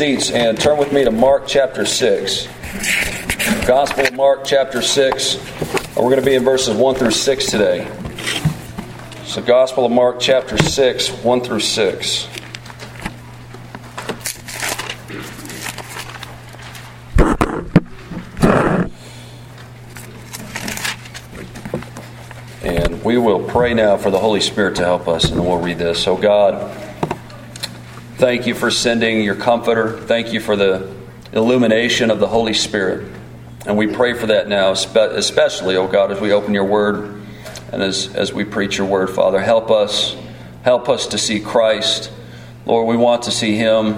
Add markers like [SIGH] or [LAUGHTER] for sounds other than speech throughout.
seats and turn with me to Mark chapter 6. Gospel of Mark chapter 6. We're going to be in verses 1 through 6 today. So, Gospel of Mark chapter 6, 1 through 6. And we will pray now for the Holy Spirit to help us, and then we'll read this. So, God, Thank you for sending your comforter. Thank you for the illumination of the Holy Spirit. And we pray for that now, especially, oh God, as we open your word and as, as we preach your word, Father. Help us. Help us to see Christ. Lord, we want to see him.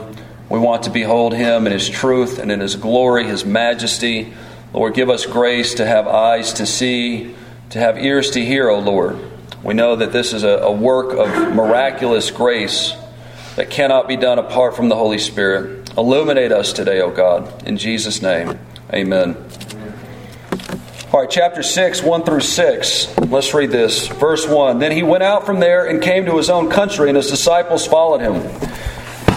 We want to behold him in his truth and in his glory, his majesty. Lord, give us grace to have eyes to see, to have ears to hear, O oh Lord. We know that this is a, a work of miraculous grace that cannot be done apart from the Holy Spirit. Illuminate us today, O God. In Jesus' name, amen. All right, chapter 6, 1 through 6. Let's read this. Verse 1 Then he went out from there and came to his own country, and his disciples followed him.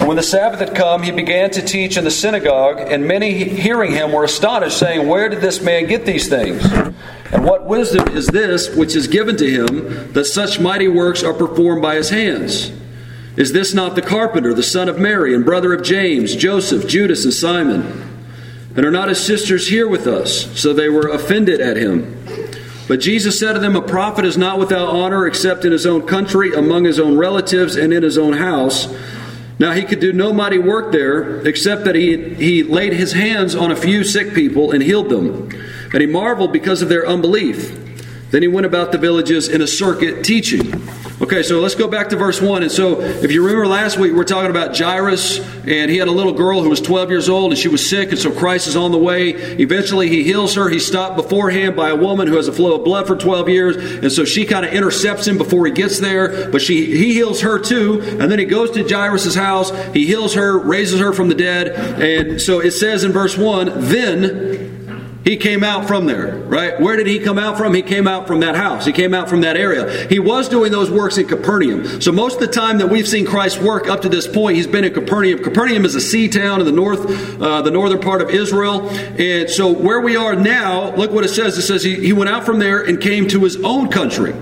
When the Sabbath had come, he began to teach in the synagogue, and many hearing him were astonished, saying, Where did this man get these things? And what wisdom is this which is given to him, that such mighty works are performed by his hands? Is this not the carpenter, the son of Mary, and brother of James, Joseph, Judas, and Simon? And are not his sisters here with us? So they were offended at him. But Jesus said to them, A prophet is not without honor except in his own country, among his own relatives, and in his own house. Now he could do no mighty work there, except that he, he laid his hands on a few sick people and healed them. And he marveled because of their unbelief. Then he went about the villages in a circuit teaching. Okay, so let's go back to verse 1. And so, if you remember last week, we are talking about Jairus, and he had a little girl who was 12 years old, and she was sick, and so Christ is on the way. Eventually, he heals her. He's stopped beforehand by a woman who has a flow of blood for 12 years, and so she kind of intercepts him before he gets there, but she he heals her too. And then he goes to Jairus' house, he heals her, raises her from the dead. And so it says in verse 1 Then he came out from there, right? Where did he come out from? He came out from that house. He came out from that area. He was doing those works in Capernaum. So most of the time that we've seen Christ work up to this point, he's been in Capernaum. Capernaum is a sea town in the north, uh, the northern part of Israel. And so where we are now, look what it says. It says he, he went out from there and came to his own country.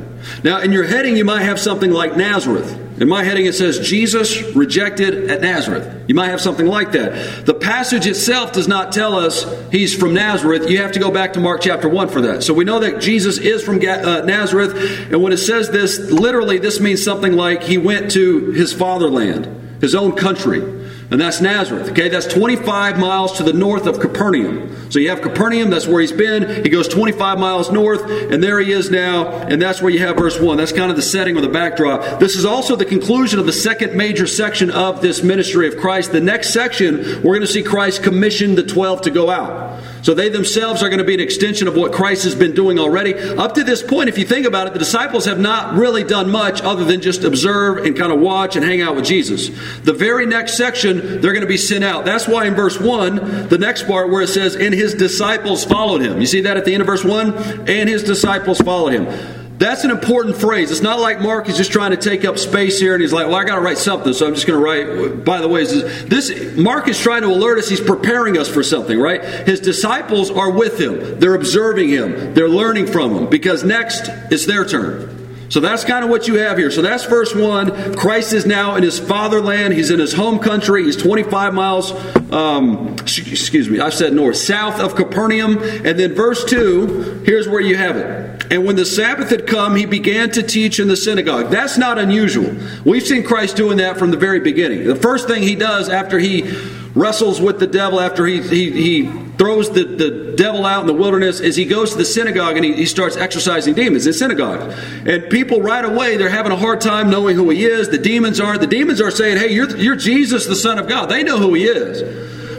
Now, in your heading, you might have something like Nazareth. In my heading, it says Jesus rejected at Nazareth. You might have something like that. The passage itself does not tell us he's from Nazareth. You have to go back to Mark chapter 1 for that. So we know that Jesus is from uh, Nazareth. And when it says this, literally, this means something like he went to his fatherland, his own country and that's Nazareth. Okay, that's 25 miles to the north of Capernaum. So you have Capernaum, that's where he's been. He goes 25 miles north, and there he is now, and that's where you have verse 1. That's kind of the setting or the backdrop. This is also the conclusion of the second major section of this ministry of Christ. The next section, we're going to see Christ commission the 12 to go out. So they themselves are going to be an extension of what Christ has been doing already. Up to this point, if you think about it, the disciples have not really done much other than just observe and kind of watch and hang out with Jesus. The very next section, they're going to be sent out. That's why in verse 1, the next part where it says, and his disciples followed him. You see that at the end of verse 1? And his disciples followed him. That's an important phrase. It's not like Mark is just trying to take up space here and he's like, well, I got to write something, so I'm just going to write. By the way, this Mark is trying to alert us. He's preparing us for something, right? His disciples are with him. They're observing him. They're learning from him because next it's their turn. So that's kind of what you have here. So that's verse 1. Christ is now in his fatherland. He's in his home country. He's 25 miles, um, excuse me, I said north, south of Capernaum. And then verse 2, here's where you have it. And when the Sabbath had come, he began to teach in the synagogue. That's not unusual. We've seen Christ doing that from the very beginning. The first thing he does after he wrestles with the devil after he, he, he throws the, the devil out in the wilderness is he goes to the synagogue and he, he starts exorcising demons in synagogue. And people right away, they're having a hard time knowing who he is. The demons aren't. The demons are saying, hey, you're, you're Jesus, the Son of God. They know who he is.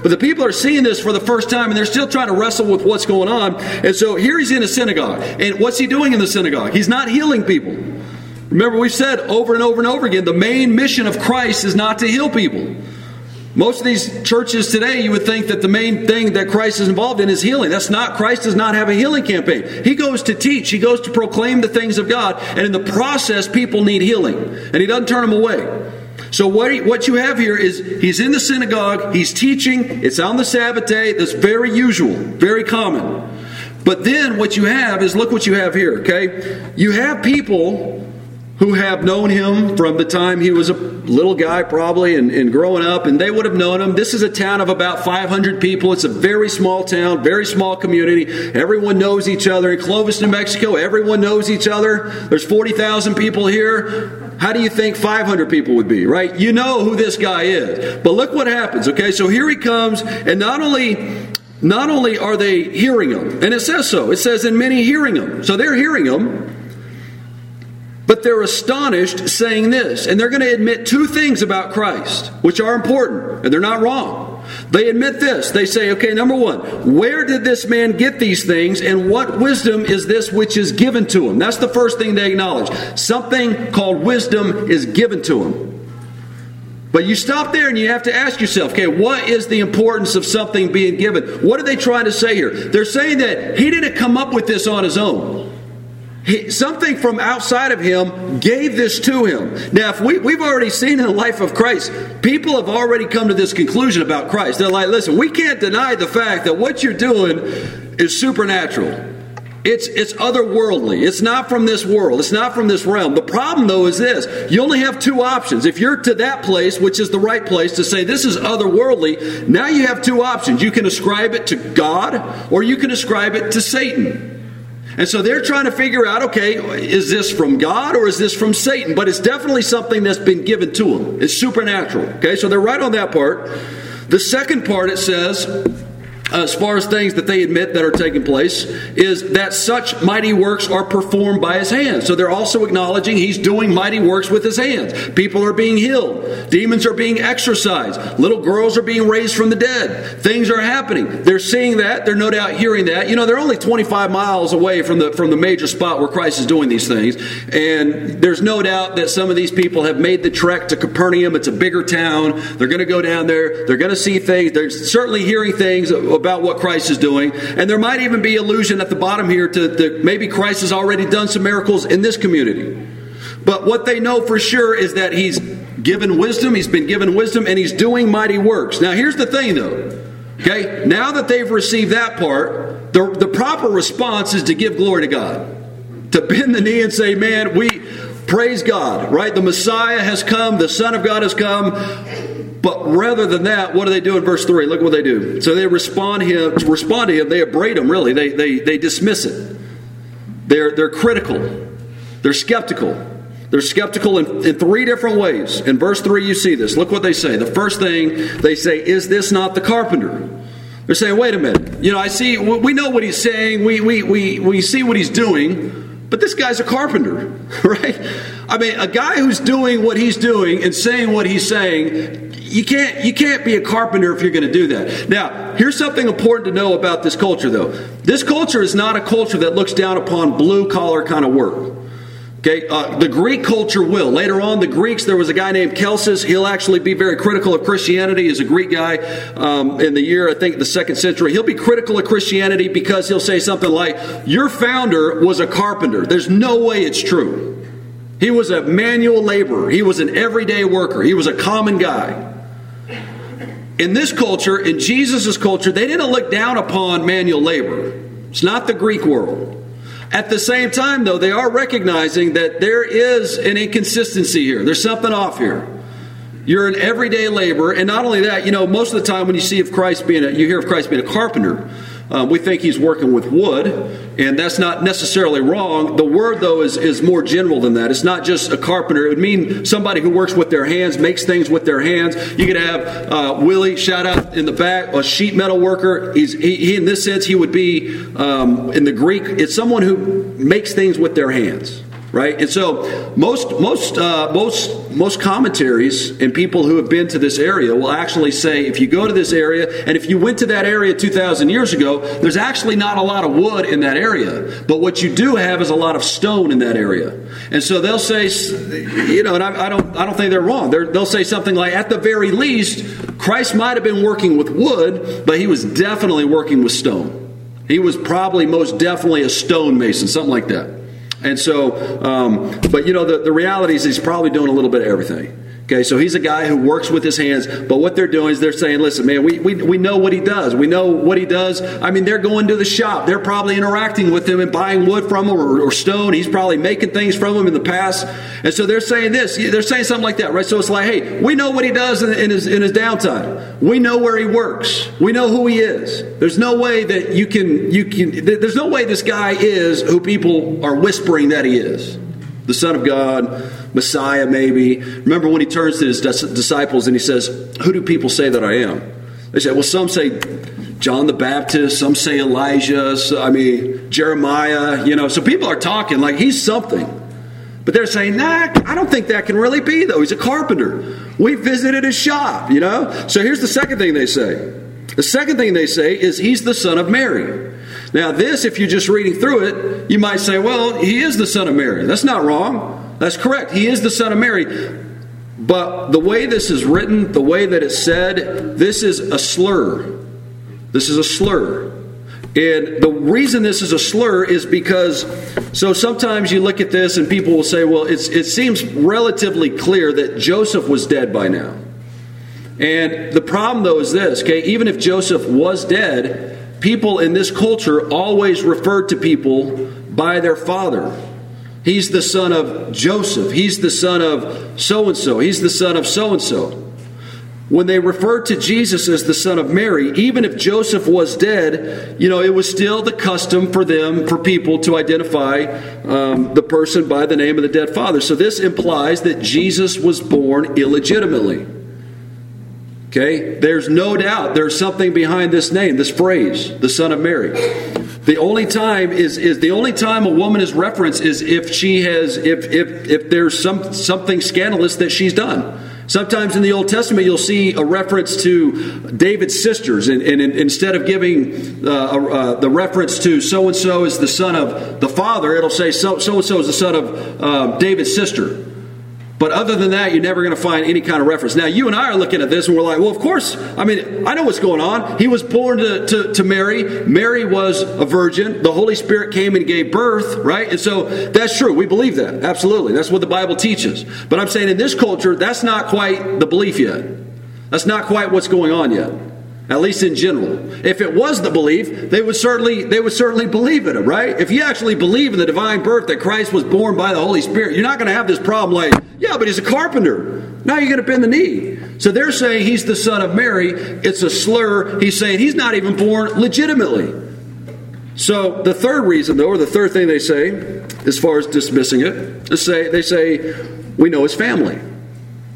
But the people are seeing this for the first time and they're still trying to wrestle with what's going on. And so here he's in a synagogue. And what's he doing in the synagogue? He's not healing people. Remember, we've said over and over and over again the main mission of Christ is not to heal people. Most of these churches today, you would think that the main thing that Christ is involved in is healing. That's not, Christ does not have a healing campaign. He goes to teach, he goes to proclaim the things of God, and in the process, people need healing. And he doesn't turn them away. So what, he, what you have here is he's in the synagogue, he's teaching, it's on the Sabbath day, that's very usual, very common. But then what you have is look what you have here, okay? You have people who have known him from the time he was a little guy, probably, and, and, growing up, and they would have known him. This is a town of about 500 people. It's a very small town, very small community. Everyone knows each other. In Clovis, New Mexico, everyone knows each other. There's 40,000 people here. How do you think 500 people would be, right? You know who this guy is. But look what happens, okay? So here he comes, and not only not only are they hearing him, and it says so, it says, in many hearing him. So they're hearing him, but they're astonished saying this. And they're going to admit two things about Christ, which are important, and they're not wrong. They admit this. They say, okay, number one, where did this man get these things, and what wisdom is this which is given to him? That's the first thing they acknowledge. Something called wisdom is given to him. But you stop there and you have to ask yourself, okay, what is the importance of something being given? What are they trying to say here? They're saying that he didn't come up with this on his own. He, something from outside of him gave this to him. Now, if we, we've already seen in the life of Christ, people have already come to this conclusion about Christ. They're like, listen, we can't deny the fact that what you're doing is supernatural. It's, it's otherworldly. It's not from this world. It's not from this realm. The problem, though, is this you only have two options. If you're to that place, which is the right place, to say this is otherworldly, now you have two options. You can ascribe it to God, or you can ascribe it to Satan. And so they're trying to figure out okay, is this from God or is this from Satan? But it's definitely something that's been given to them. It's supernatural. Okay, so they're right on that part. The second part it says, Uh, as far as things that they admit that are taking place, is that such mighty works are performed by his hands. So they're also acknowledging he's doing mighty works with his hands. People are being healed, demons are being exorcised, little girls are being raised from the dead. Things are happening. They're seeing that. They're no doubt hearing that. You know, they're only 25 miles away from the from the major spot where Christ is doing these things, and there's no doubt that some of these people have made the trek to Capernaum. It's a bigger town. They're going to go down there. They're going to see things. They're certainly hearing things about what Christ is doing. And there might even be illusion at the bottom here to, to maybe Christ has already done some miracles in this community. But what they know for sure is that he's given wisdom, he's been given wisdom, and he's doing mighty works. Now, here's the thing though. Okay, now that they've received that part, the, the proper response is to give glory to God. To bend the knee and say, Man, we praise God, right? The Messiah has come, the Son of God has come. But rather than that, what do they do in verse 3? Look what they do. So they respond, him, respond to him, they abrade him, really. They, they, they dismiss it. They're, they're critical, they're skeptical. They're skeptical in, in three different ways. In verse 3, you see this. Look what they say. The first thing they say, Is this not the carpenter? They're saying, Wait a minute. You know, I see, we know what he's saying, we, we, we, we see what he's doing, but this guy's a carpenter, [LAUGHS] right? I mean, a guy who's doing what he's doing and saying what he's saying you can't you can't be a carpenter if you're going to do that. Now, here's something important to know about this culture though. This culture is not a culture that looks down upon blue collar kind of work. Okay, uh, the Greek culture will. Later on, the Greeks, there was a guy named Celsus. He'll actually be very critical of Christianity. He's a Greek guy um, in the year, I think, the second century. He'll be critical of Christianity because he'll say something like, Your founder was a carpenter. There's no way it's true. He was a manual laborer, he was an everyday worker, he was a common guy in this culture, in Jesus' culture, they didn't look down upon manual labor. It's not the Greek world. At the same time, though, they are recognizing that there is an inconsistency here. There's something off here. You're an everyday laborer, and not only that, you know, most of the time when you see of Christ being a, you hear of Christ being a carpenter, um, we think he's working with wood, and that's not necessarily wrong. The word, though, is, is more general than that. It's not just a carpenter. It would mean somebody who works with their hands, makes things with their hands. You could have uh, Willie, shout out in the back, a sheet metal worker. He's, he, he in this sense, he would be, um, in the Greek, it's someone who makes things with their hands right? And so most most uh, most most commentaries and people who have been to this area will actually say if you go to this area and if you went to that area 2,000 years ago, there's actually not a lot of wood in that area, but what you do have is a lot of stone in that area. And so they'll say, you know, and I, I don't I don't think they're wrong. they they'll say something like, at the very least, Christ might have been working with wood, but he was definitely working with stone. He was probably most definitely a stonemason, something like that. And so, um, but you know, the, the reality is he's probably doing a little bit of everything. Okay, so he's a guy who works with his hands, but what they're doing is they're saying, listen, man, we, we, we know what he does. We know what he does. I mean, they're going to the shop. They're probably interacting with him and buying wood from him or, or stone. He's probably making things from him in the past. And so they're saying this. They're saying something like that, right? So it's like, hey, we know what he does in, in his, in his downtime. We know where he works. We know who he is. There's no way that you can, you can, there's no way this guy is who people are whispering that he is the Son of God, Messiah, maybe. Remember when he turns to his disciples and he says, Who do people say that I am? They say, Well, some say John the Baptist, some say Elijah, I mean, Jeremiah, you know. So people are talking like he's something. But they're saying, Nah, I don't think that can really be, though. He's a carpenter. We visited his shop, you know. So here's the second thing they say. The second thing they say is he's the son of Mary. Now, this, if you're just reading through it, you might say, well, he is the son of Mary. That's not wrong. That's correct. He is the son of Mary. But the way this is written, the way that it's said, this is a slur. This is a slur. And the reason this is a slur is because, so sometimes you look at this and people will say, well, it seems relatively clear that Joseph was dead by now. And the problem, though, is this, okay? Even if Joseph was dead, people in this culture always referred to people by their father. He's the son of Joseph. He's the son of so and so. He's the son of so and so. When they referred to Jesus as the son of Mary, even if Joseph was dead, you know, it was still the custom for them, for people to identify um, the person by the name of the dead father. So this implies that Jesus was born illegitimately. Okay? There's no doubt there's something behind this name, this phrase, the son of Mary. The only time is, is the only time a woman is referenced is if she has if if if there's some something scandalous that she's done. Sometimes in the Old Testament, you'll see a reference to David's sisters, and, and, and instead of giving uh, uh, the reference to so and so is the son of the father, it'll say so and so is the son of uh, David's sister. But other than that, you're never going to find any kind of reference. Now, you and I are looking at this and we're like, well, of course. I mean, I know what's going on. He was born to, to, to Mary. Mary was a virgin. The Holy Spirit came and gave birth, right? And so that's true. We believe that. Absolutely. That's what the Bible teaches. But I'm saying in this culture, that's not quite the belief yet. That's not quite what's going on yet at least in general. If it was the belief, they would certainly they would certainly believe in it, right? If you actually believe in the divine birth that Christ was born by the Holy Spirit, you're not going to have this problem like, yeah, but he's a carpenter. Now you're going to bend the knee. So they're saying he's the son of Mary. It's a slur. He's saying he's not even born legitimately. So the third reason, though, or the third thing they say, as far as dismissing it, they say they say we know his family.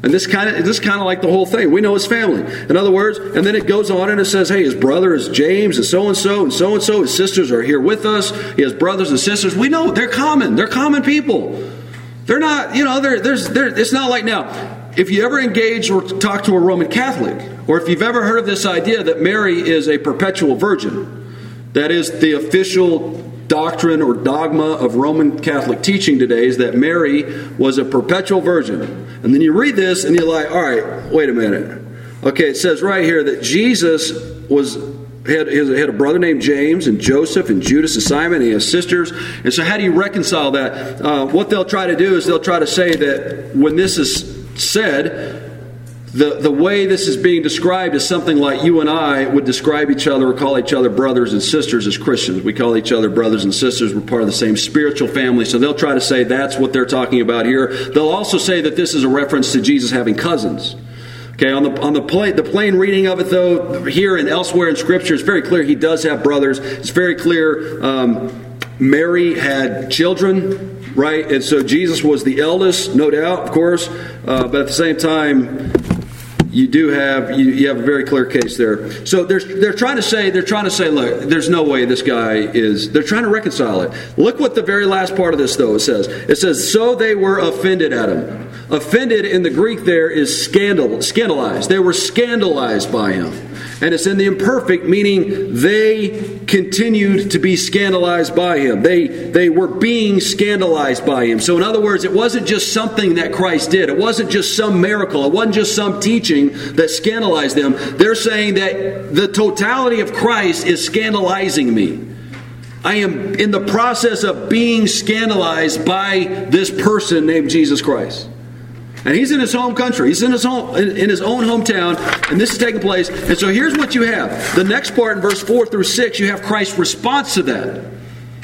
And this kind of this kind of like the whole thing. We know his family. In other words, and then it goes on and it says, "Hey, his brother is James, and so and so, and so and so. His sisters are here with us. He has brothers and sisters. We know they're common. They're common people. They're not, you know, they're, there's, they're, it's not like now. If you ever engage or talk to a Roman Catholic, or if you've ever heard of this idea that Mary is a perpetual virgin, that is the official doctrine or dogma of Roman Catholic teaching today is that Mary was a perpetual virgin. And then you read this and you're like, all right, wait a minute. Okay, it says right here that Jesus was had, had a brother named James and Joseph and Judas and Simon and he has sisters. And so how do you reconcile that? Uh, what they'll try to do is they'll try to say that when this is said, the, the way this is being described is something like you and I would describe each other or call each other brothers and sisters as Christians. We call each other brothers and sisters. We're part of the same spiritual family. So they'll try to say that's what they're talking about here. They'll also say that this is a reference to Jesus having cousins. Okay, on the on the plain, the plain reading of it though, here and elsewhere in Scripture, it's very clear he does have brothers. It's very clear um, Mary had children, right? And so Jesus was the eldest, no doubt, of course. Uh, but at the same time, you do have you, you, have a very clear case there. So they're they're trying to say they're trying to say, look, there's no way this guy is. They're trying to reconcile it. Look what the very last part of this though it says. It says, so they were offended at him. Offended in the Greek there is scandal, scandalized. They were scandalized by him. And it's in the imperfect, meaning they continued to be scandalized by him. They, they were being scandalized by him. So, in other words, it wasn't just something that Christ did, it wasn't just some miracle, it wasn't just some teaching that scandalized them. They're saying that the totality of Christ is scandalizing me. I am in the process of being scandalized by this person named Jesus Christ. And he's in his home country. He's in his home in, in his own hometown, and this is taking place. And so here's what you have. The next part in verse 4 through 6, you have Christ's response to that.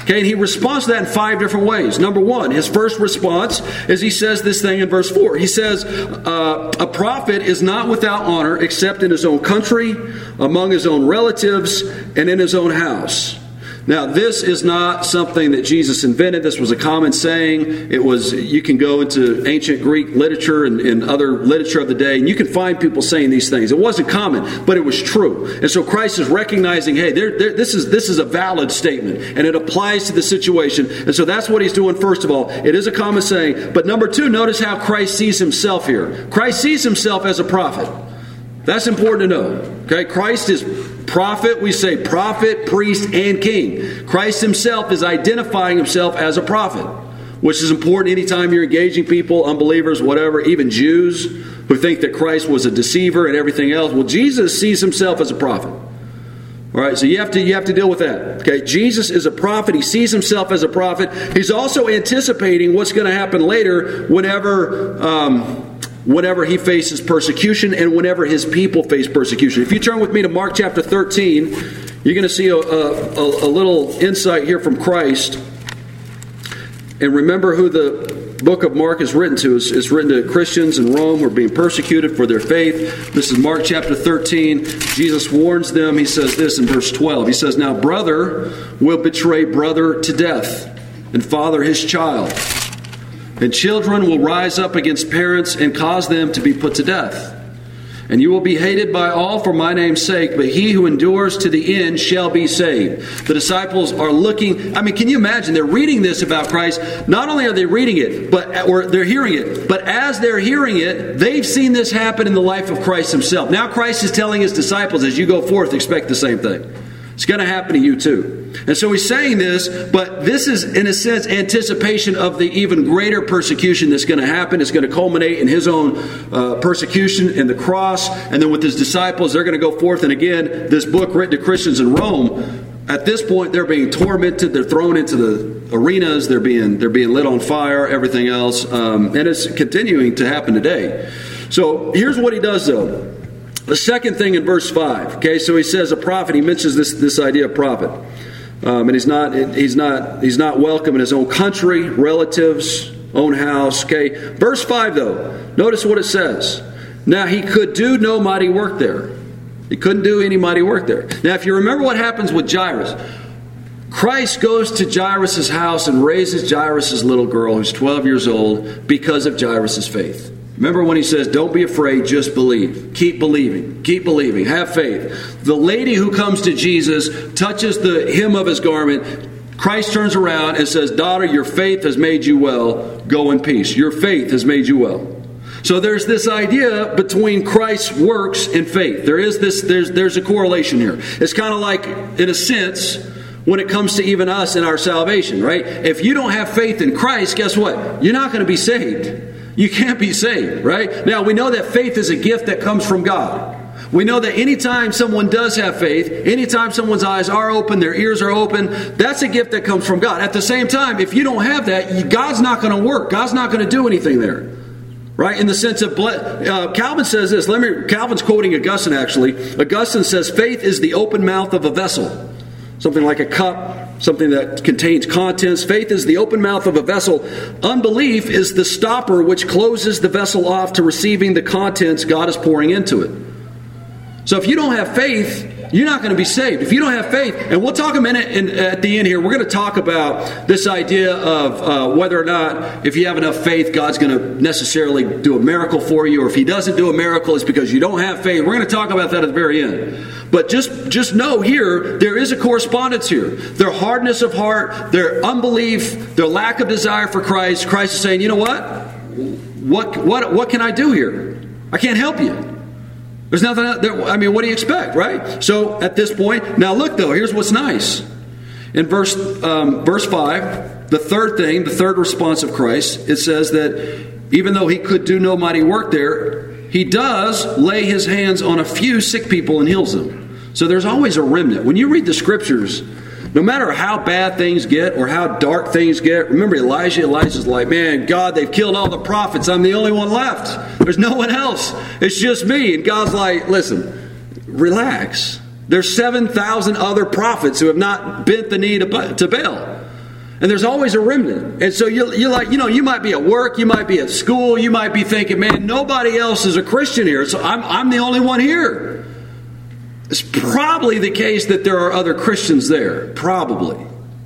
Okay, and he responds to that in five different ways. Number one, his first response is he says this thing in verse 4. He says, uh, A prophet is not without honor except in his own country, among his own relatives, and in his own house. Now, this is not something that Jesus invented. This was a common saying. It was, you can go into ancient Greek literature and, and, other literature of the day, and you can find people saying these things. It wasn't common, but it was true. And so Christ is recognizing, hey, this, is, this is a valid statement, and it applies to the situation. And so that's what he's doing, first of all. It is a common saying. But number two, notice how Christ sees himself here. Christ sees himself as a prophet. That's important to know. Okay, Christ is prophet, we say prophet, priest, and king. Christ himself is identifying himself as a prophet, which is important anytime you're engaging people, unbelievers, whatever, even Jews who think that Christ was a deceiver and everything else. Well, Jesus sees himself as a prophet. All right, so you have to you have to deal with that. Okay, Jesus is a prophet. He sees himself as a prophet. He's also anticipating what's going to happen later whenever um, whenever he faces persecution and whenever his people face persecution. If you turn with me to Mark chapter 13, you're going to see a, a, a, little insight here from Christ. And remember who the book of Mark is written to. It's, it's written to Christians in Rome who are being persecuted for their faith. This is Mark chapter 13. Jesus warns them. He says this in verse 12. He says, Now brother will betray brother to death, and father his child and children will rise up against parents and cause them to be put to death. And you will be hated by all for my name's sake, but he who endures to the end shall be saved. The disciples are looking, I mean, can you imagine? They're reading this about Christ. Not only are they reading it, but or they're hearing it, but as they're hearing it, they've seen this happen in the life of Christ himself. Now Christ is telling his disciples, as you go forth, expect the same thing. It's going to happen to you too. And so he's saying this, but this is, in a sense, anticipation of the even greater persecution that's going to happen. It's going to culminate in his own uh, persecution and the cross. And then with his disciples, they're going to go forth. And again, this book written to Christians in Rome, at this point, they're being tormented. They're thrown into the arenas. They're being, they're being lit on fire, everything else. Um, and it's continuing to happen today. So here's what he does, though. The second thing in verse 5, okay, so he says a prophet, he mentions this, this idea of prophet. Um, and he's not, he's, not, he's not welcome in his own country, relatives, own house. Okay, verse 5 though, notice what it says. Now he could do no mighty work there. He couldn't do any mighty work there. Now, if you remember what happens with Jairus, Christ goes to Jairus' house and raises Jairus' little girl who's 12 years old because of Jairus' faith. Remember when he says, Don't be afraid, just believe. Keep believing. Keep believing. Have faith. The lady who comes to Jesus touches the hem of his garment. Christ turns around and says, Daughter, your faith has made you well. Go in peace. Your faith has made you well. So there's this idea between Christ's works and faith. There is this, there's, there's a correlation here. It's kind of like, in a sense, when it comes to even us and our salvation, right? If you don't have faith in Christ, guess what? You're not going to be saved. You can't be saved, right? Now, we know that faith is a gift that comes from God. We know that anytime someone does have faith, anytime someone's eyes are open, their ears are open, that's a gift that comes from God. At the same time, if you don't have that, God's not going to work. God's not going to do anything there. Right? In the sense of, uh, Calvin says this. Let me, Calvin's quoting Augustine actually. Augustine says, faith is the open mouth of a vessel. Something like a cup, something that contains contents. Faith is the open mouth of a vessel. Unbelief is the stopper which closes the vessel off to receiving the contents God is pouring into it. So if you don't have faith, you're not going to be saved. If you don't have faith, and we'll talk a minute in, at the end here, we're going to talk about this idea of uh, whether or not, if you have enough faith, God's going to necessarily do a miracle for you, or if He doesn't do a miracle, it's because you don't have faith. We're going to talk about that at the very end. But just, just know here, there is a correspondence here. Their hardness of heart, their unbelief, their lack of desire for Christ, Christ is saying, you know what? What, what, what can I do here? I can't help you. There's nothing. out There, I mean, what do you expect, right? So at this point, now look though. Here's what's nice. In verse um, verse five, the third thing, the third response of Christ, it says that even though he could do no mighty work there, he does lay his hands on a few sick people and heals them. So there's always a remnant. When you read the scriptures, No matter how bad things get or how dark things get, remember Elijah? Elijah's like, man, God, they've killed all the prophets. I'm the only one left. There's no one else. It's just me. And God's like, listen, relax. There's 7,000 other prophets who have not bent the knee to, Baal. And there's always a remnant. And so you're, you're, like, you know, you might be at work, you might be at school, you might be thinking, man, nobody else is a Christian here, so I'm, I'm the only one here. It's probably the case that there are other Christians there. Probably.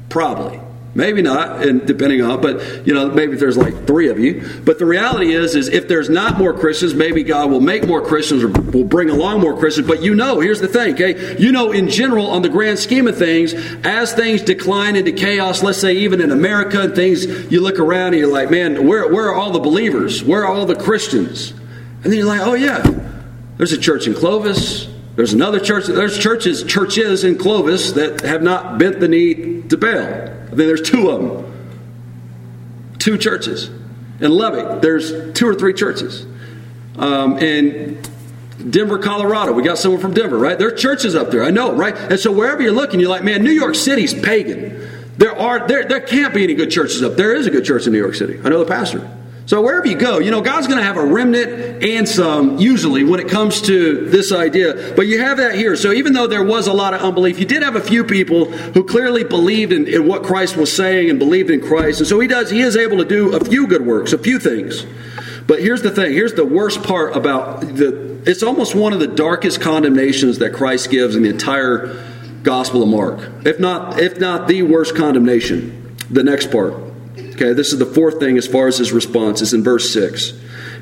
Probably. Maybe not, and depending on, but you know, maybe there's like three of you. But the reality is, is if there's not more Christians, maybe God will make more Christians or will bring along more Christians. But you know, here's the thing, okay? You know, in general, on the grand scheme of things, as things decline into chaos, let's say even in America and things, you look around and you're like, man, where, where are all the believers? Where are all the Christians? And then you're like, oh yeah, there's a church in Clovis. There's another church. There's churches, churches in Clovis that have not bent the knee to Baal. I think there's two of them. Two churches. In Lubbock, there's two or three churches. Um, in Denver, Colorado, we got someone from Denver, right? There are churches up there. I know, right? And so wherever you're looking, you're like, man, New York City's pagan. There are there there can't be any good churches up there. Is a good church in New York City. I know the pastor. So wherever you go, you know, God's going to have a remnant and some, usually, when it comes to this idea. But you have that here. So even though there was a lot of unbelief, you did have a few people who clearly believed in, in what Christ was saying and believed in Christ. And so he does, he is able to do a few good works, a few things. But here's the thing. Here's the worst part about the, it's almost one of the darkest condemnations that Christ gives in the entire Gospel of Mark. If not, if not the worst condemnation. The next part. Okay, this is the fourth thing as far as his response is in verse 6.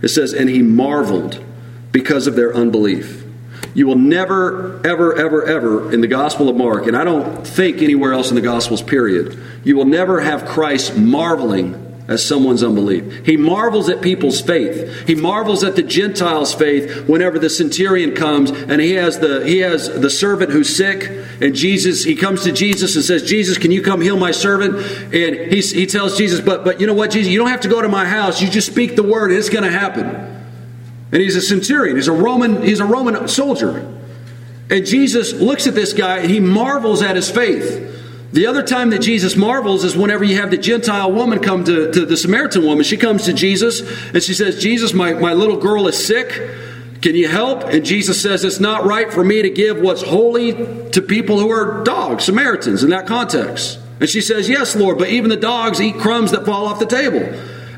It says, And he marveled because of their unbelief. You will never, ever, ever, ever in the Gospel of Mark, and I don't think anywhere else in the Gospels, period, you will never have Christ marveling as someone's unbelief. He marvels at people's faith. He marvels at the Gentiles' faith whenever the centurion comes and he has the he has the servant who's sick and Jesus he comes to Jesus and says, "Jesus, can you come heal my servant?" And he he tells Jesus, "But but you know what, Jesus, you don't have to go to my house. You just speak the word and it's going to happen." And he's a centurion. He's a Roman he's a Roman soldier. And Jesus looks at this guy and he marvels at his faith. The other time that Jesus marvels is whenever you have the Gentile woman come to, to the Samaritan woman. She comes to Jesus and she says, Jesus, my, my little girl is sick. Can you help? And Jesus says, It's not right for me to give what's holy to people who are dogs, Samaritans, in that context. And she says, Yes, Lord, but even the dogs eat crumbs that fall off the table.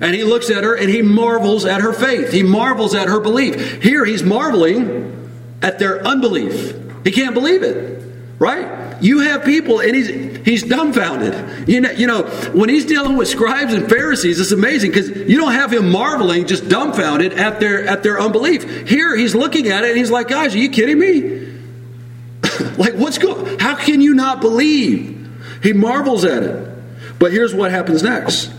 And he looks at her and he marvels at her faith. He marvels at her belief. Here he's marveling at their unbelief. He can't believe it, right? You have people, and he's he's dumbfounded. You know, you know, when he's dealing with scribes and Pharisees, it's amazing because you don't have him marveling, just dumbfounded at their at their unbelief. Here, he's looking at it, and he's like, "Guys, are you kidding me? [LAUGHS] like, what's going? How can you not believe?" He marvels at it. But here's what happens next.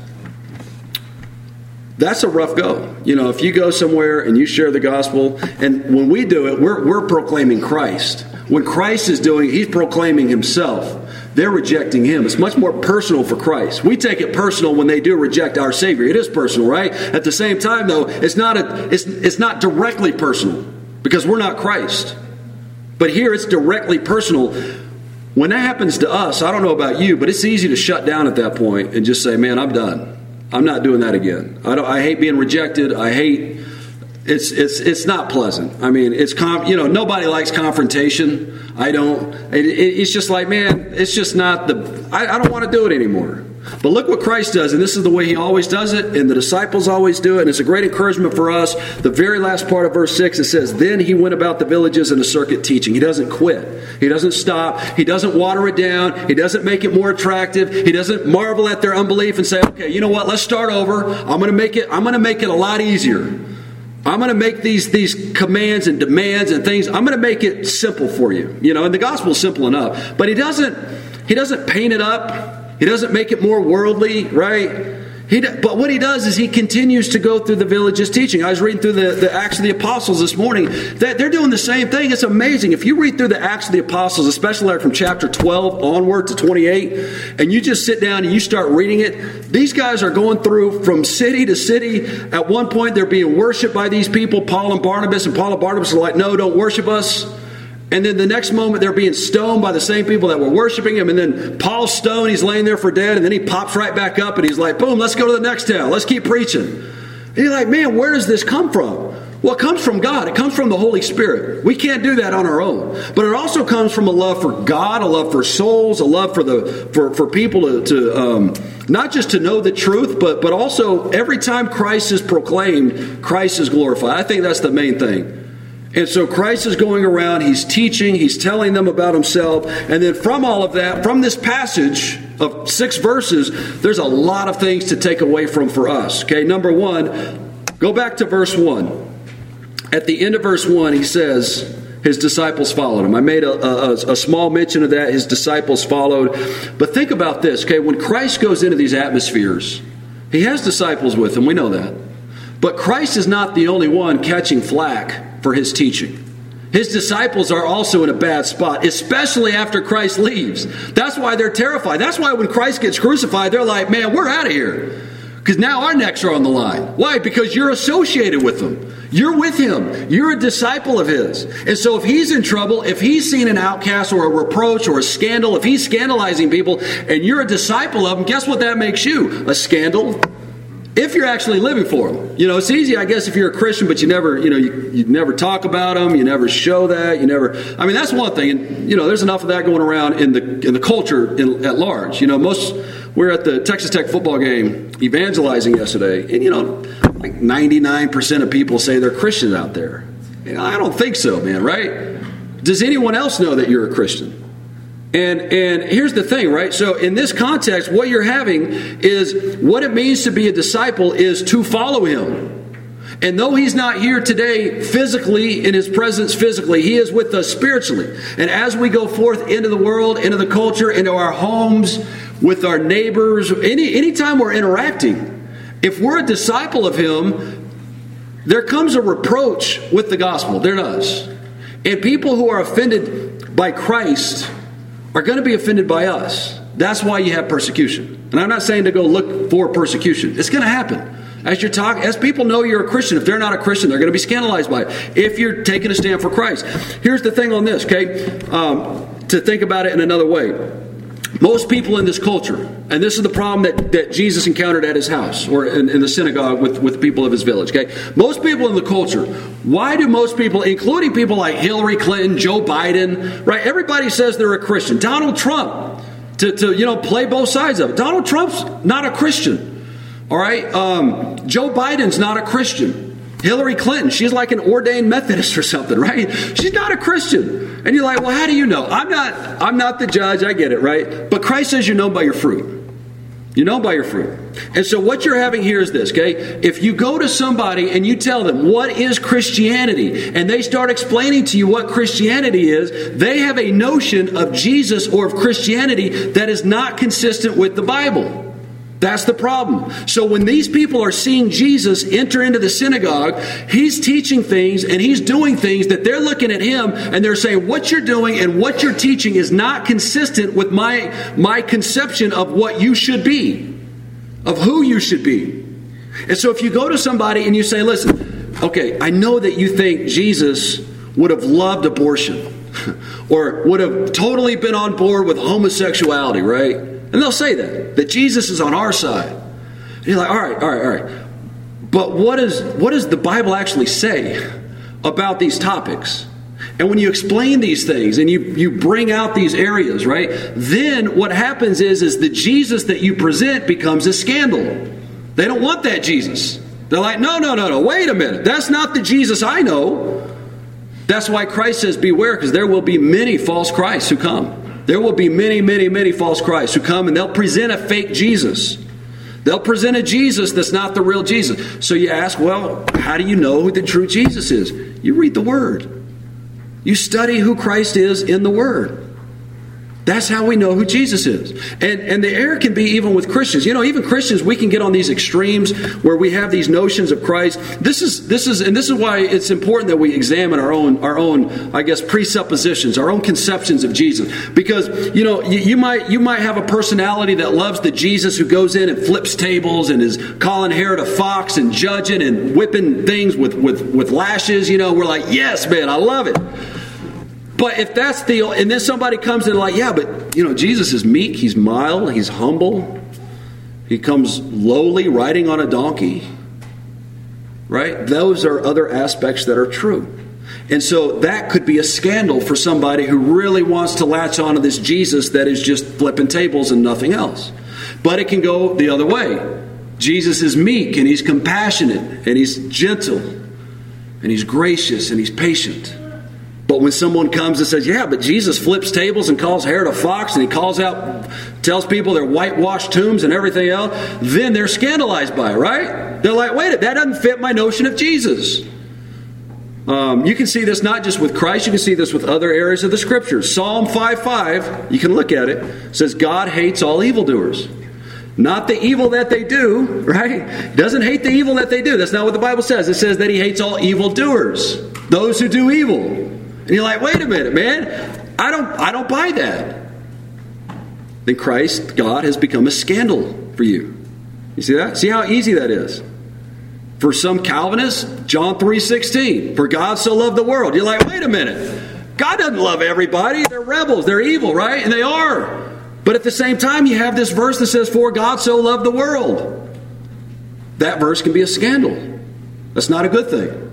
That's a rough go. You know, if you go somewhere and you share the gospel, and when we do it, we're, we're proclaiming Christ. When Christ is doing, he's proclaiming himself. They're rejecting him. It's much more personal for Christ. We take it personal when they do reject our Savior. It is personal, right? At the same time, though, it's not a, it's, it's not directly personal because we're not Christ. But here it's directly personal. When that happens to us, I don't know about you, but it's easy to shut down at that point and just say, "Man, I'm done. I'm not doing that again. I, I hate being rejected. I hate it's it's it's not pleasant. I mean, it's com- you know nobody likes confrontation. I don't. It, it, it's just like man, it's just not the. I, I don't want to do it anymore. But look what Christ does, and this is the way He always does it, and the disciples always do it, and it's a great encouragement for us. The very last part of verse 6, it says, Then He went about the villages in a circuit teaching. He doesn't quit, He doesn't stop, He doesn't water it down, He doesn't make it more attractive, He doesn't marvel at their unbelief and say, Okay, you know what, let's start over. I'm to make it, I'm to make it a lot easier. I'm going to make these these commands and demands and things. I'm going to make it simple for you. You know, and the gospel is simple enough. But he doesn't he doesn't paint it up. He doesn't make it more worldly, right? He, but what he does is he continues to go through the villages teaching. I was reading through the, the Acts of the Apostles this morning. That they're doing the same thing. It's amazing. If you read through the Acts of the Apostles, especially from chapter 12 onward to 28, and you just sit down and you start reading it, these guys are going through from city to city. At one point, they're being worshiped by these people, Paul and Barnabas, and Paul and Barnabas are like, no, don't worship us. And then the next moment, they're being stoned by the same people that were worshiping him. And then Paul's stoned, he's laying there for dead. And then he pops right back up and he's like, boom, let's go to the next town. Let's keep preaching. And you're like, man, where does this come from? Well, it comes from God. It comes from the Holy Spirit. We can't do that on our own. But it also comes from a love for God, a love for souls, a love for the for, for people to, to um, not just to know the truth, but but also every time Christ is proclaimed, Christ is glorified. I think that's the main thing. And so Christ is going around, he's teaching, he's telling them about himself. And then from all of that, from this passage of six verses, there's a lot of things to take away from for us. Okay, number one, go back to verse one. At the end of verse 1, he says, his disciples followed him. I made a, a, a, small mention of that. His disciples followed. But think about this, okay? When Christ goes into these atmospheres, he has disciples with him. We know that. But Christ is not the only one catching flack for his teaching. His disciples are also in a bad spot, especially after Christ leaves. That's why they're terrified. That's why when Christ gets crucified, they're like, man, we're out of here. Because now our necks are on the line. Why? Because you're associated with them. You're with him. You're a disciple of his. And so if he's in trouble, if he's seen an outcast or a reproach or a scandal, if he's scandalizing people and you're a disciple of him, guess what that makes you? A scandal. If you're actually living for them. You know, it's easy, I guess, if you're a Christian, but you never, you know, you, you never talk about them, you never show that, you never, I mean, that's one thing. And, you know, there's enough of that going around in the, in the culture in, at large. You know, most, we're at the Texas Tech football game evangelizing yesterday, and, you know, like 99% of people say they're Christians out there. I don't think so, man, right? Does anyone else know that you're a Christian? And and here's the thing, right? So in this context, what you're having is what it means to be a disciple is to follow him. And though he's not here today physically, in his presence physically, he is with us spiritually. And as we go forth into the world, into the culture, into our homes, with our neighbors, any anytime we're interacting, if we're a disciple of Him, there comes a reproach with the gospel. There does. And people who are offended by Christ are going to be offended by us. That's why you have persecution. And I'm not saying to go look for persecution. It's going to happen. As you're talking, as people know you're a Christian, if they're not a Christian, they're going to be scandalized by it. If you're taking a stand for Christ, here's the thing on this, okay? Um, to think about it in another way. Most people in this culture, and this is the problem that, that Jesus encountered at his house or in, in the synagogue with, with the people of his village. Okay, most people in the culture. Why do most people, including people like Hillary Clinton, Joe Biden, right? Everybody says they're a Christian. Donald Trump, to, to you know play both sides of it. Donald Trump's not a Christian. All right, um, Joe Biden's not a Christian. Hillary Clinton, she's like an ordained Methodist or something, right? She's not a Christian. And you're like, well, how do you know? I'm not, I'm not the judge, I get it, right? But Christ says you know by your fruit. You know by your fruit. And so what you're having here is this, okay? If you go to somebody and you tell them, what is Christianity? And they start explaining to you what Christianity is, they have a notion of Jesus or of Christianity that is not consistent with the Bible. That's the problem. So when these people are seeing Jesus enter into the synagogue, he's teaching things and he's doing things that they're looking at him and they're saying, What you're doing and what you're teaching is not consistent with my, my conception of what you should be, of who you should be. And so if you go to somebody and you say, Listen, okay, I know that you think Jesus would have loved abortion [LAUGHS] or would have totally been on board with homosexuality, right? And they'll say that, that Jesus is on our side. And you're like, all right, all right, all right. But what, is, what does the Bible actually say about these topics? And when you explain these things and you, you bring out these areas, right, then what happens is, is the Jesus that you present becomes a scandal. They don't want that Jesus. They're like, no, no, no, no, wait a minute. That's not the Jesus I know. That's why Christ says, beware, because there will be many false Christs who come. There will be many, many, many false Christs who come and they'll present a fake Jesus. They'll present a Jesus that's not the real Jesus. So you ask, well, how do you know who the true Jesus is? You read the Word. You study who Christ is in the Word. That's how we know who Jesus is. And, and the error can be even with Christians. You know, even Christians, we can get on these extremes where we have these notions of Christ. This is, this is, and this is why it's important that we examine our own, our own, I guess, presuppositions, our own conceptions of Jesus. Because, you know, you, you might, you might have a personality that loves the Jesus who goes in and flips tables and is calling Herod a fox and judging and whipping things with, with, with lashes. You know, we're like, yes, man, I love it. But if that's the, and then somebody comes in like, yeah, but you know, Jesus is meek, he's mild, he's humble, he comes lowly, riding on a donkey, right? Those are other aspects that are true. And so that could be a scandal for somebody who really wants to latch onto this Jesus that is just flipping tables and nothing else. But it can go the other way. Jesus is meek and he's compassionate and he's gentle and he's gracious and he's patient. But when someone comes and says, Yeah, but Jesus flips tables and calls Herod a fox and he calls out, tells people they're whitewashed tombs and everything else, then they're scandalized by it, right? They're like, Wait, that doesn't fit my notion of Jesus. Um, you can see this not just with Christ, you can see this with other areas of the scriptures. Psalm 5 5, you can look at it, says, God hates all evildoers. Not the evil that they do, [LAUGHS] right? Doesn't hate the evil that they do. That's not what the Bible says. It says that he hates all evildoers, those who do evil. And you're like, wait a minute, man. I don't I don't buy that. Then Christ, God, has become a scandal for you. You see that? See how easy that is? For some Calvinists, John 3:16, for God so loved the world. You're like, wait a minute. God doesn't love everybody. They're rebels. They're evil, right? And they are. But at the same time, you have this verse that says, For God so loved the world. That verse can be a scandal. That's not a good thing.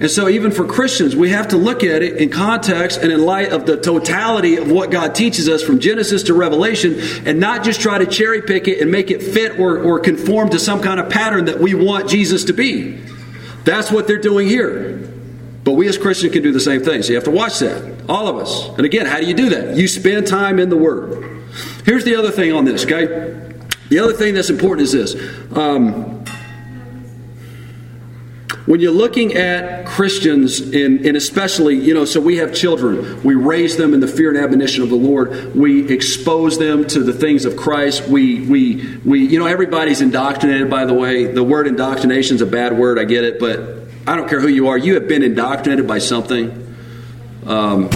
And so, even for Christians, we have to look at it in context and in light of the totality of what God teaches us from Genesis to Revelation, and not just try to cherry pick it and make it fit or, or conform to some kind of pattern that we want Jesus to be. That's what they're doing here. But we as Christians can do the same thing. So you have to watch that. All of us. And again, how do you do that? You spend time in the Word. Here's the other thing on this, okay? The other thing that's important is this. Um, when you're looking at Christians, and, and, especially, you know, so we have children, we raise them in the fear and admonition of the Lord, we expose them to the things of Christ. We, we, we, you know, everybody's indoctrinated, by the way. The word indoctrination is a bad word, I get it, but I don't care who you are, you have been indoctrinated by something. Um,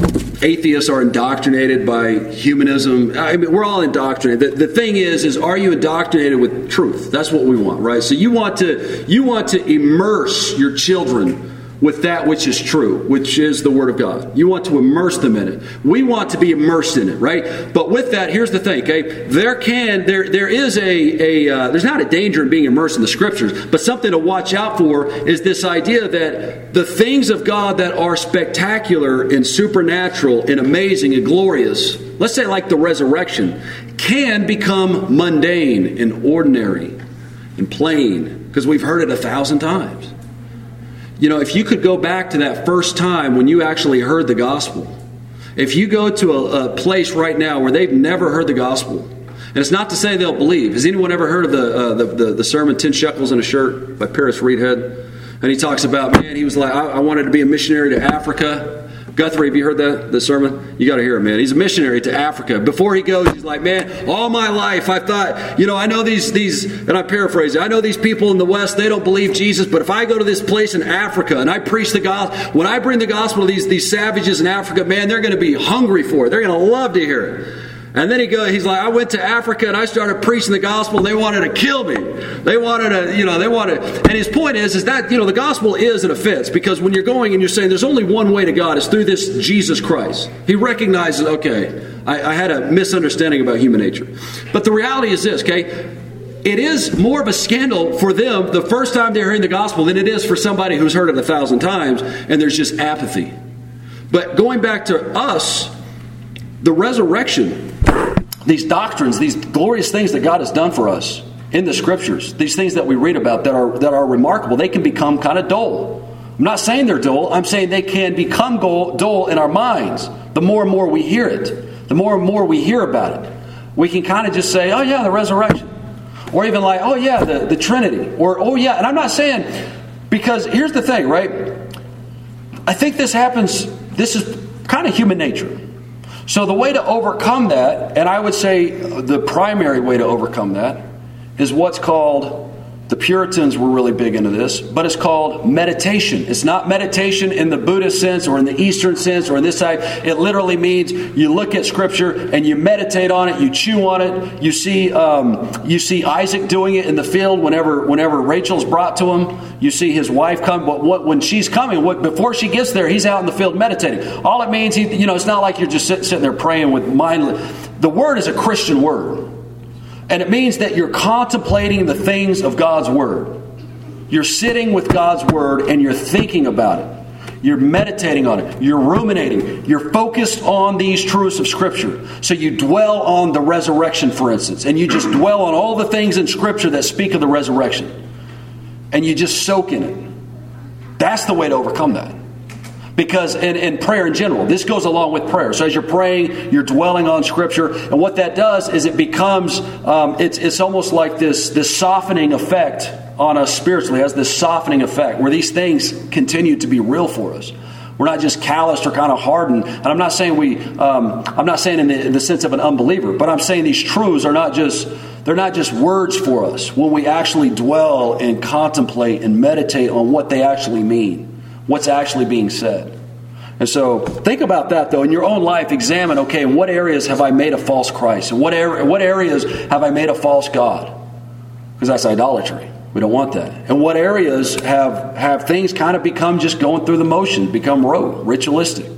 atheists are indoctrinated by humanism. I mean, we're all indoctrinated. The, the thing is, is are you indoctrinated with truth? That's what we want, right? So you want to you want to immerse your children with that which is true, which is the Word of God. You want to immerse them in it. We want to be immersed in it, right? But with that, here's the thing, okay? There can, there, there is a, a uh, there's not a danger in being immersed in the Scriptures, but something to watch out for is this idea that the things of God that are spectacular and supernatural and amazing and glorious, let's say like the resurrection, can become mundane and ordinary and plain because we've heard it a thousand times. You know, if you could go back to that first time when you actually heard the gospel, if you go to a, a place right now where they've never heard the gospel, and it's not to say they'll believe. Has anyone ever heard of the, uh, the, the, the, sermon 10 Shekels in a Shirt by Paris Reidhead? And he talks about, man, he was like, I, I wanted to be a missionary to Africa. Guthrie, have you heard that the sermon? You got to hear it, man. He's a missionary to Africa. Before he goes, he's like, man, all my life I thought, you know, I know these these, and I paraphrase. I know these people in the West they don't believe Jesus, but if I go to this place in Africa and I preach the gospel, when I bring the gospel to these these savages in Africa, man, they're going to be hungry for it. They're going to love to hear it. And then he goes, he's like, I went to Africa and I started preaching the gospel and they wanted to kill me. They wanted to, you know, they wanted, and his point is, is that, you know, the gospel is an offense because when you're going and you're saying there's only one way to God, is through this Jesus Christ. He recognizes, okay, I, I had a misunderstanding about human nature. But the reality is this, okay? It is more of a scandal for them the first time they're hearing the gospel than it is for somebody who's heard it a thousand times and there's just apathy. But going back to us, the resurrection these doctrines, these glorious things that God has done for us in the scriptures, these things that we read about that are, that are remarkable, they can become kind of dull. I'm not saying they're dull, I'm saying they can become dull in our minds the more and more we hear it, the more and more we hear about it. We can kind of just say, oh, yeah, the resurrection. Or even like, oh, yeah, the, the Trinity. Or, oh, yeah. And I'm not saying, because here's the thing, right? I think this happens, this is kind of human nature. So, the way to overcome that, and I would say the primary way to overcome that, is what's called The Puritans were really big into this, but it's called meditation. It's not meditation in the Buddhist sense or in the Eastern sense or in this side. It literally means you look at Scripture and you meditate on it, you chew on it. You see, um, you see Isaac doing it in the field whenever, whenever Rachel's brought to him. You see his wife come, but what, when she's coming, what, before she gets there, he's out in the field meditating. All it means, he, you know, it's not like you're just sitting, sitting there praying with mindless. The word is a Christian word. And it means that you're contemplating the things of God's Word. You're sitting with God's Word and you're thinking about it. You're meditating on it. You're ruminating. You're focused on these truths of Scripture. So you dwell on the resurrection, for instance, and you just dwell on all the things in Scripture that speak of the resurrection. And you just soak in it. That's the way to overcome that because in, in prayer in general this goes along with prayer. So as you're praying you're dwelling on scripture and what that does is it becomes um, it's, it's almost like this this softening effect on us spiritually. Has this softening effect where these things continue to be real for us. We're not just calloused or kind of hardened. And i'm not saying we um, i'm not saying in the, in the sense of an unbeliever but i'm saying these truths are not just they're not just words for us when we actually dwell and contemplate and meditate on what they actually mean what's actually being said. And so think about that though in your own life. Examine, okay, in what areas have I made a false Christ? In what, er- what areas have I made a false God? Because that's idolatry. We don't want that. And what areas have, have things kind of become just going through the motion, become rote, ritualistic?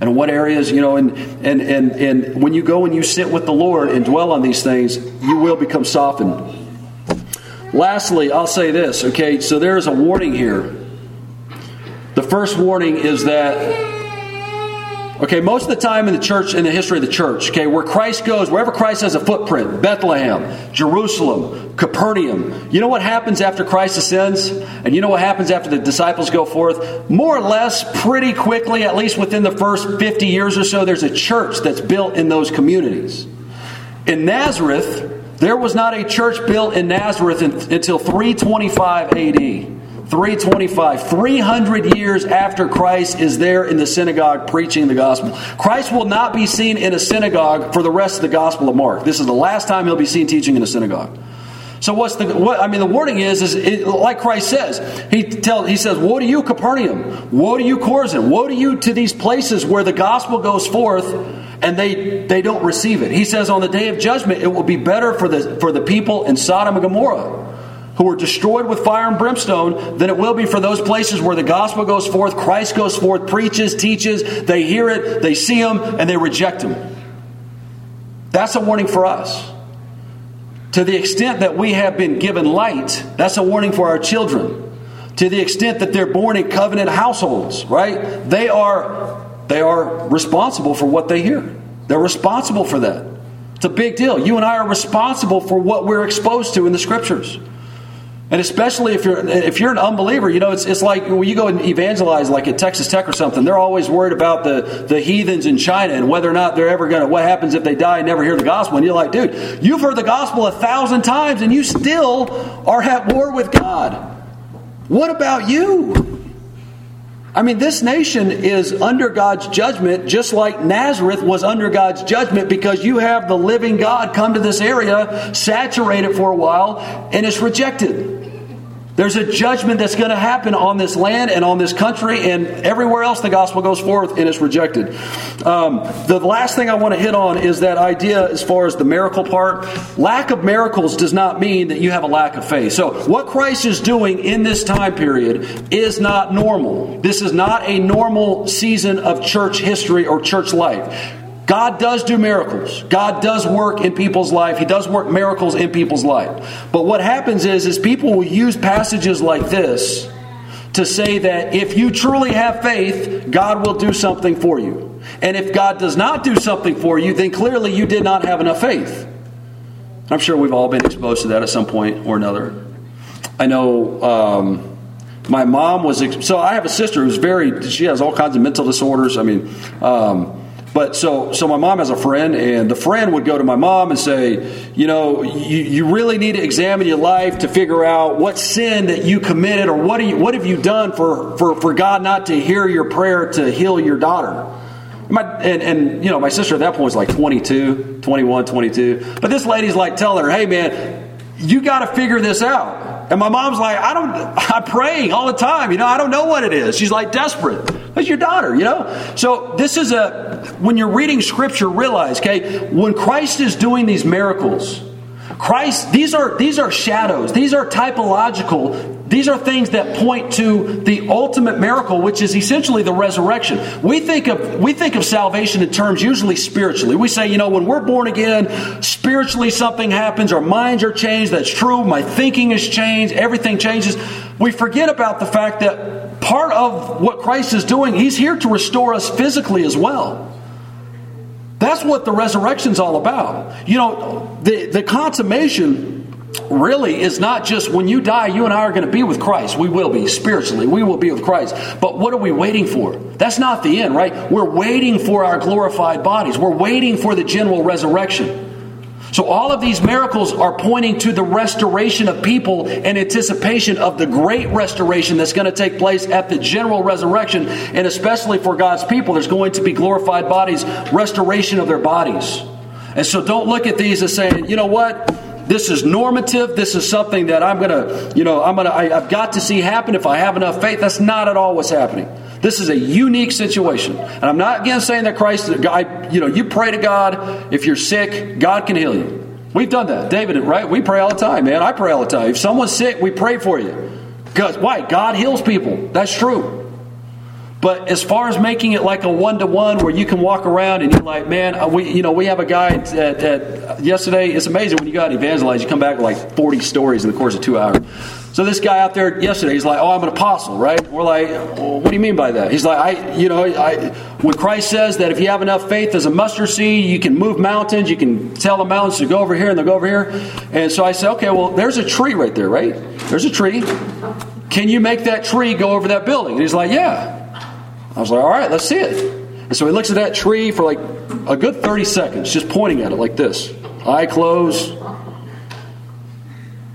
And what areas, you know, and, and, and, and when you go and you sit with the Lord and dwell on these things, you will become softened. Lastly, I'll say this, okay, so there's a warning here the first warning is that, okay, most of the time in the church, in the history of the church, okay, where Christ goes, wherever Christ has a footprint, Bethlehem, Jerusalem, Capernaum, you know what happens after Christ ascends? And you know what happens after the disciples go forth? More or less, pretty quickly, at least within the first 50 years or so, there's a church that's built in those communities. In Nazareth, there was not a church built in Nazareth until 325 AD. 325, 300 years after Christ is there in the synagogue preaching the gospel. Christ will not be seen in a synagogue for the rest of the gospel of Mark. This is the last time he'll be seen teaching in a synagogue. So what's the what I mean the warning is is it, like Christ says. He tell he says, "Woe to you Capernaum! Woe to you Chorazin! Woe to you to these places where the gospel goes forth and they they don't receive it." He says on the day of judgment it will be better for the for the people in Sodom and Gomorrah who were destroyed with fire and brimstone than it will be for those places where the gospel goes forth, Christ goes forth, preaches, teaches, they hear it, they see him, and they reject him. That's a warning for us. To the extent that we have been given light, that's a warning for our children. To the extent that they're born in covenant households, right? They are they are responsible for what they hear. They're responsible for that. It's a big deal. You and I are responsible for what we're exposed to in the scriptures. And especially if you're if you're an unbeliever, you know it's, it's like when you go and evangelize, like at Texas Tech or something. They're always worried about the the heathens in China and whether or not they're ever going to. What happens if they die and never hear the gospel? And you're like, dude, you've heard the gospel a thousand times and you still are at war with God. What about you? I mean, this nation is under God's judgment, just like Nazareth was under God's judgment, because you have the living God come to this area, saturate it for a while, and it's rejected. There's a judgment that's going to happen on this land and on this country and everywhere else the gospel goes forth and it's rejected. Um, the last thing I want to hit on is that idea as far as the miracle part. Lack of miracles does not mean that you have a lack of faith. So, what Christ is doing in this time period is not normal. This is not a normal season of church history or church life. God does do miracles. God does work in people's life. He does work miracles in people's life. But what happens is is people will use passages like this to say that if you truly have faith, God will do something for you. And if God does not do something for you, then clearly you did not have enough faith. I'm sure we've all been exposed to that at some point or another. I know um, my mom was, so I have a sister who's very, she has all kinds of mental disorders. I mean, um, but so, so my mom has a friend, and the friend would go to my mom and say, you know, you, you really need to examine your life to figure out what sin that you committed, or what, you, what have you done for, for, for God not to hear your prayer to heal your daughter. My, and, and, you know, my sister at that point was like 22, 21, 22. But this lady's like telling her, hey, man, you got to figure this out. And my mom's like, I don't, I'm praying all the time. You know, I don't know what it is. She's like desperate. It's your daughter, you know? So this is a, when you're reading scripture, realize, okay, when Christ is doing these miracles, Christ, these are these are shadows. These are typological. These are things that point to the ultimate miracle, which is essentially the resurrection. We think of we think of salvation in terms usually spiritually. We say, you know, when we're born again, spiritually something happens, our minds are changed. That's true. My thinking has changed. Everything changes. We forget about the fact that part of what Christ is doing, He's here to restore us physically as well. That's what the resurrection's all about. You know, the, the consummation really is not just when you die, you and I are going to be with Christ. We will be spiritually. We will be with Christ. But what are we waiting for? That's not the end, right? We're waiting for our glorified bodies. We're waiting for the general resurrection. So, all of these miracles are pointing to the restoration of people in anticipation of the great restoration that's going to take place at the general resurrection. And especially for God's people, there's going to be glorified bodies, restoration of their bodies. And so, don't look at these as saying, you know what? This is normative. This is something that I'm to, you know, I'm going to, I've got to see happen if I have enough faith. That's not at all what's happening. This is a unique situation. And I'm not again saying that Christ, I, you know, you pray to God. If you're sick, God can heal you. We've done that. David, right? We pray all the time, man. I pray all the time. If someone's sick, we pray for you. Because, why? God heals people. That's true. But as far as making it like a one to one where you can walk around and you're like, man, uh, we, you know, we have a guy at, at, yesterday. It's amazing when you go got evangelized, you come back with like 40 stories in the course of two hours. So this guy out there yesterday, he's like, "Oh, I'm an apostle, right?" We're like, well, "What do you mean by that?" He's like, "I, you know, I, when Christ says that if you have enough faith as a mustard seed, you can move mountains. You can tell the mountains to go over here and they'll go over here." And so I said, "Okay, well, there's a tree right there, right? There's a tree. Can you make that tree go over that building?" And he's like, "Yeah." I was like, "All right, let's see it." And so he looks at that tree for like a good 30 seconds, just pointing at it like this, eye closed,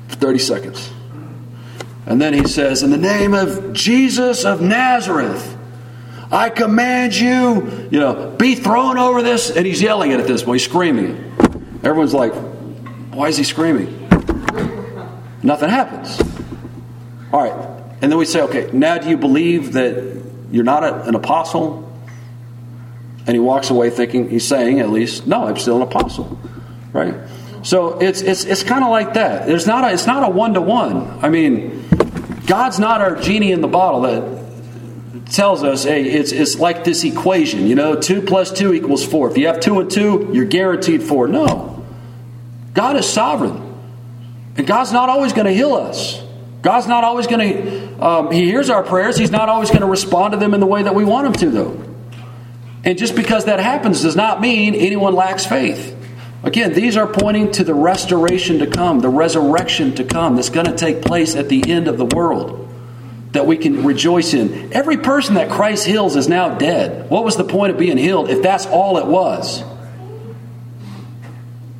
30 seconds. And then he says, In the name of Jesus of Nazareth, I command you, you know, be thrown over this. And he's yelling it at this point, he's screaming. Everyone's like, Why is he screaming? Nothing happens. All right. And then we say, Okay, now do you believe that you're not a, an apostle? And he walks away thinking, he's saying at least, No, I'm still an apostle. Right? So it's it's it's kind of like that. There's not a it's not a one to one. I mean, God's not our genie in the bottle that tells us, hey, it's it's like this equation. You know, two plus two equals four. If you have two and two, you're guaranteed four. No, God is sovereign, and God's not always going to heal us. God's not always going to. Um, he hears our prayers. He's not always going to respond to them in the way that we want him to, though. And just because that happens does not mean anyone lacks faith. Again, these are pointing to the restoration to come, the resurrection to come that's going to take place at the end of the world that we can rejoice in. Every person that Christ heals is now dead. What was the point of being healed if that's all it was?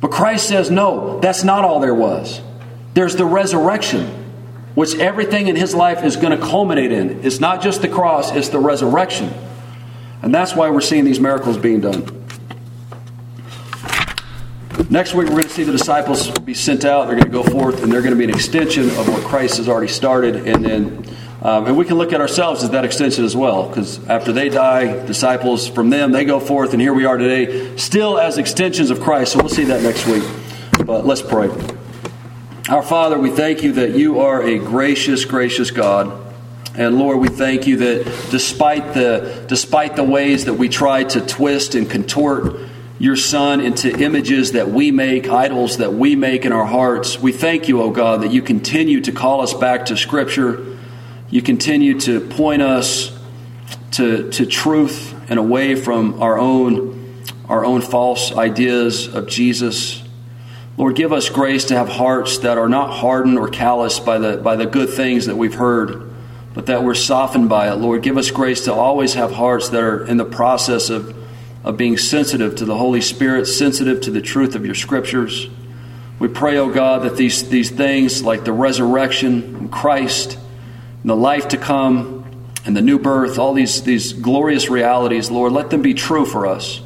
But Christ says, no, that's not all there was. There's the resurrection, which everything in his life is going to culminate in. It's not just the cross, it's the resurrection. And that's why we're seeing these miracles being done. Next week, we're going to see the disciples be sent out. They're going to go forth, and they're going to be an extension of what Christ has already started. And then, um, and we can look at ourselves as that extension as well, because after they die, disciples from them they go forth, and here we are today, still as extensions of Christ. So we'll see that next week. But let's pray. Our Father, we thank you that you are a gracious, gracious God. And Lord, we thank you that despite the despite the ways that we try to twist and contort your Son into images that we make, idols that we make in our hearts. We thank you, O oh God, that you continue to call us back to Scripture. You continue to point us to, to truth and away from our own, our own false ideas of Jesus. Lord, give us grace to have hearts that are not hardened or calloused by the, by the good things that we've heard, but that we're softened by it. Lord, give us grace to always have hearts that are in the process of of being sensitive to the Holy Spirit, sensitive to the truth of your scriptures. We pray, O oh God, that these, these things like the resurrection and Christ, and the life to come, and the new birth, all these, these glorious realities, Lord, let them be true for us.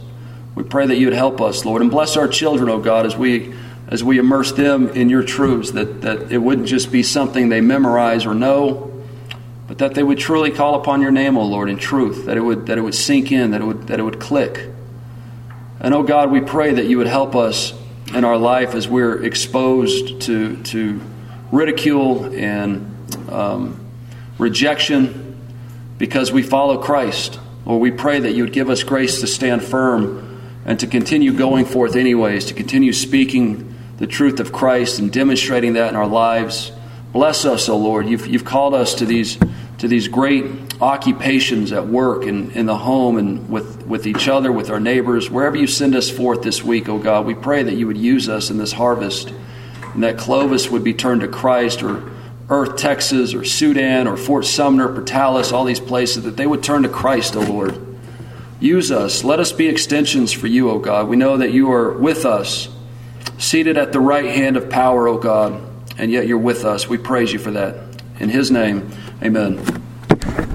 We pray that you would help us, Lord, and bless our children, O oh God, as we as we immerse them in your truths, that, that it wouldn't just be something they memorize or know, but that they would truly call upon your name, O Lord, in truth, that it would, that it would sink in, that it would, that it would click. And, oh God, we pray that you would help us in our life as we're exposed to, to ridicule and um, rejection because we follow Christ. Or we pray that you would give us grace to stand firm and to continue going forth, anyways, to continue speaking the truth of Christ and demonstrating that in our lives. Bless us, O Lord. You've, you've called us to these, to these great occupations at work and in the home and with, with each other, with our neighbors, wherever you send us forth this week, O God. We pray that you would use us in this harvest and that Clovis would be turned to Christ or Earth, Texas, or Sudan, or Fort Sumner, Portales, all these places, that they would turn to Christ, O Lord. Use us. Let us be extensions for you, O God. We know that you are with us, seated at the right hand of power, O God, and yet you're with us. We praise you for that. In His name, amen.